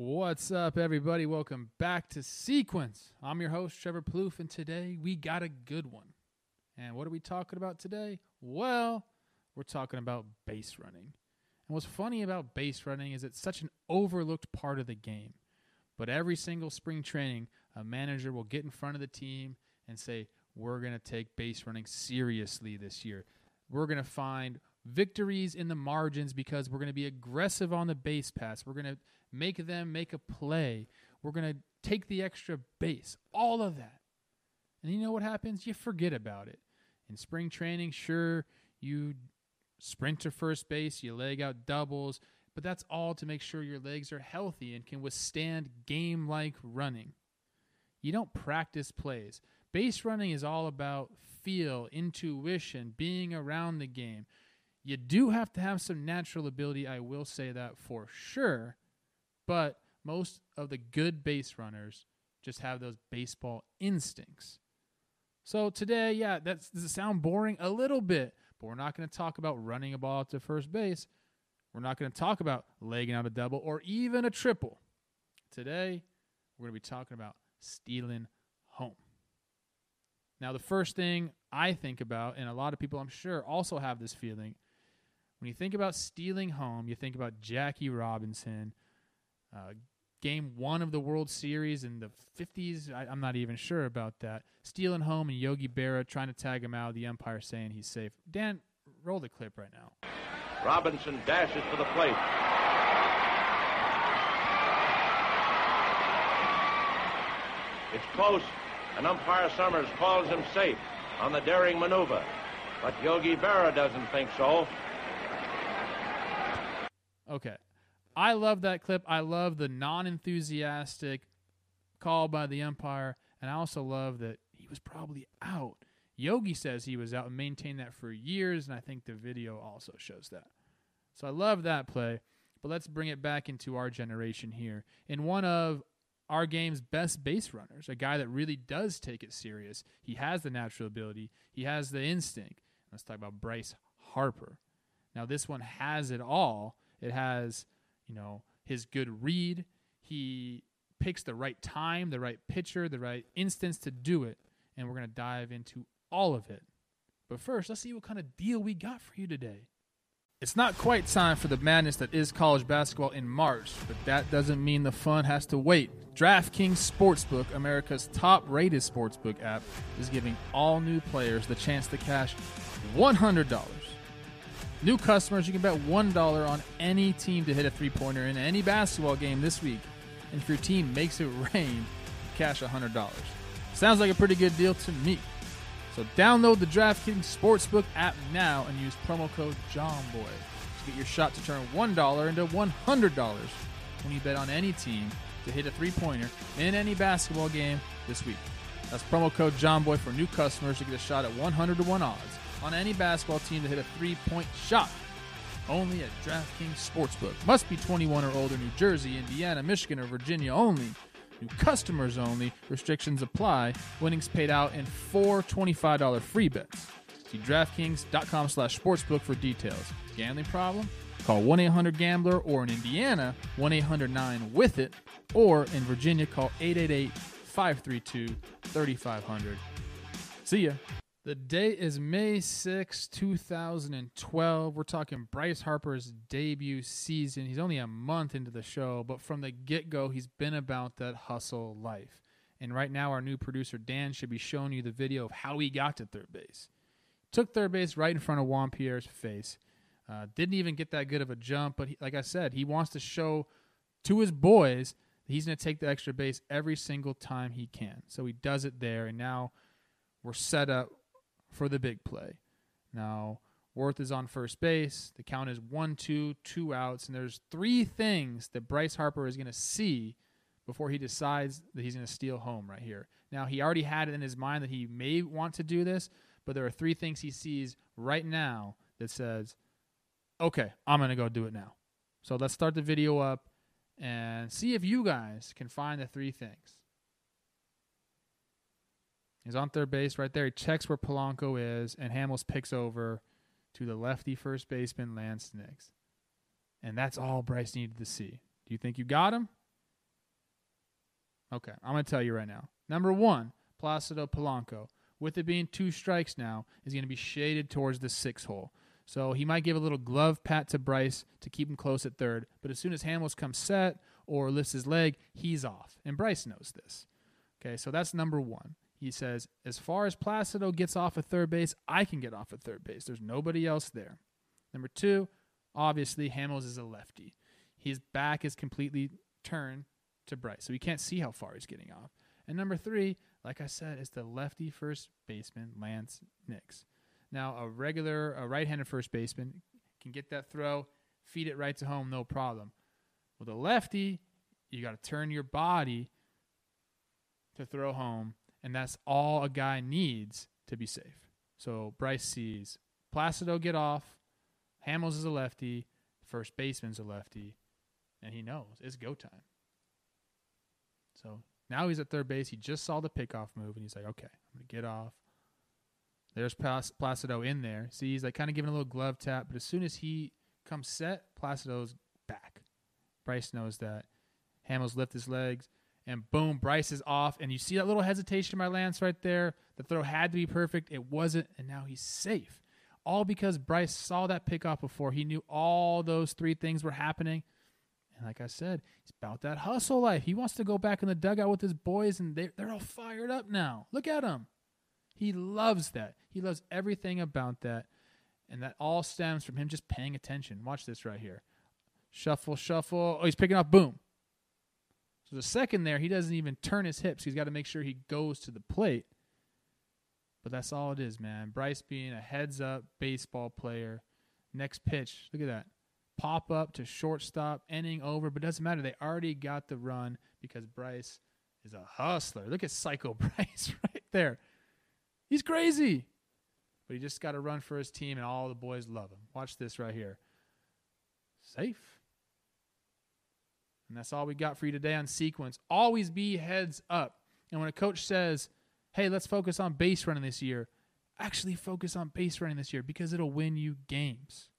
What's up, everybody? Welcome back to Sequence. I'm your host, Trevor Plouffe, and today we got a good one. And what are we talking about today? Well, we're talking about base running. And what's funny about base running is it's such an overlooked part of the game. But every single spring training, a manager will get in front of the team and say, We're going to take base running seriously this year. We're going to find victories in the margins because we're going to be aggressive on the base pass. We're going to make them make a play. We're going to take the extra base. All of that. And you know what happens? You forget about it. In spring training, sure, you sprint to first base, you leg out doubles, but that's all to make sure your legs are healthy and can withstand game like running. You don't practice plays. Base running is all about feel, intuition, being around the game. You do have to have some natural ability, I will say that for sure, but most of the good base runners just have those baseball instincts. So today, yeah, that's does it sound boring? A little bit, but we're not going to talk about running a ball to first base. We're not going to talk about legging out a double or even a triple. Today, we're going to be talking about stealing home. Now, the first thing I think about, and a lot of people I'm sure also have this feeling, when you think about stealing home, you think about Jackie Robinson, uh, game one of the World Series in the 50s. I, I'm not even sure about that. Stealing home and Yogi Berra trying to tag him out, the umpire saying he's safe. Dan, roll the clip right now. Robinson dashes to the plate. It's close, and umpire Summers calls him safe on the daring maneuver. But Yogi Berra doesn't think so. Okay. I love that clip. I love the non enthusiastic call by the umpire. And I also love that he was probably out. Yogi says he was out and maintained that for years. And I think the video also shows that. So I love that play. But let's bring it back into our generation here. In one of our game's best base runners, a guy that really does take it serious. He has the natural ability, he has the instinct. Let's talk about Bryce Harper. Now, this one has it all. It has, you know, his good read. He picks the right time, the right pitcher, the right instance to do it. And we're going to dive into all of it. But first, let's see what kind of deal we got for you today. It's not quite time for the madness that is college basketball in March, but that doesn't mean the fun has to wait. DraftKings Sportsbook, America's top rated sportsbook app, is giving all new players the chance to cash $100. New customers, you can bet $1 on any team to hit a three pointer in any basketball game this week. And if your team makes it rain, cash $100. Sounds like a pretty good deal to me. So download the DraftKings Sportsbook app now and use promo code JOHNBOY to get your shot to turn $1 into $100 when you bet on any team to hit a three-pointer in any basketball game this week. That's promo code JOHNBOY for new customers to get a shot at 100 to 1 odds on any basketball team to hit a three-point shot. Only at DraftKings Sportsbook. Must be 21 or older, New Jersey, Indiana, Michigan, or Virginia only. New customers only. Restrictions apply. Winnings paid out in four $25 free bets. See DraftKings.com slash sportsbook for details. Gambling problem? Call 1-800-GAMBLER or in Indiana, 1-800-9-WITH-IT or in Virginia, call 888-532-3500. See ya. The date is May 6, 2012. We're talking Bryce Harper's debut season. He's only a month into the show, but from the get go, he's been about that hustle life. And right now, our new producer, Dan, should be showing you the video of how he got to third base. Took third base right in front of Juan Pierre's face. Uh, didn't even get that good of a jump, but he, like I said, he wants to show to his boys that he's going to take the extra base every single time he can. So he does it there, and now we're set up for the big play. Now, Werth is on first base. The count is one, two, two outs, and there's three things that Bryce Harper is going to see before he decides that he's going to steal home right here. Now, he already had it in his mind that he may want to do this, but there are three things he sees right now that says, okay, I'm going to go do it now. So let's start the video up and see if you guys can find the three things. He's on third base right there. He checks where Polanco is, and Hamels picks over to the lefty first baseman, Laynce Nix. And that's all Bryce needed to see. Do you think you got him? Okay, I'm going to tell you right now. Number one, Placido Polanco, with it being two strikes now, is going to be shaded towards the six hole. So he might give a little glove pat to Bryce to keep him close at third. But as soon as Hamels comes set or lifts his leg, he's off. And Bryce knows this. Okay, so that's number one. He says, as far as Placido gets off at third base, I can get off at third base. There's nobody else there. Number two, obviously, Hamels is a lefty. His back is completely turned to Bryce, so he can't see how far he's getting off. And number three, like I said, is the lefty first baseman, Laynce Nix. Now, a regular, a right-handed first baseman can get that throw, feed it right to home, no problem. With a lefty, you got to turn your body to throw home, and that's all a guy needs to be safe. So Bryce sees Placido get off, Hamels is a lefty, first baseman's a lefty, and he knows it's go time. So now he's at third base. He just saw the pickoff move, and he's like, okay, I'm going to get off. There's Placido in there. See, he's like kind of giving a little glove tap, but as soon as he comes set, Placido's back. Bryce knows that. Hamels lift his legs, and boom, Bryce is off. And you see that little hesitation by Laynce right there. The throw had to be perfect. It wasn't, and now he's safe. All because Bryce saw that pickoff before. He knew all those three things were happening. And like I said, he's about that hustle life. He wants to go back in the dugout with his boys, and they, they're all fired up now. Look at him. He loves that. He loves everything about that. And that all stems from him just paying attention. Watch this right here. Shuffle, shuffle. Oh, he's picking up. Boom. So the second there, he doesn't even turn his hips. He's got to make sure he goes to the plate. But that's all it is, man. Bryce being a heads up baseball player. Next pitch. Look at that. Pop up to shortstop, ending over, but doesn't matter. They already got the run because Bryce is a hustler. Look at Psycho Bryce right there. He's crazy. But he just got to run for his team, and all the boys love him. Watch this right here. Safe. And that's all we got for you today on sequence. Always be heads up. And when a coach says, hey, let's focus on base running this year, actually focus on base running this year because it'll win you games.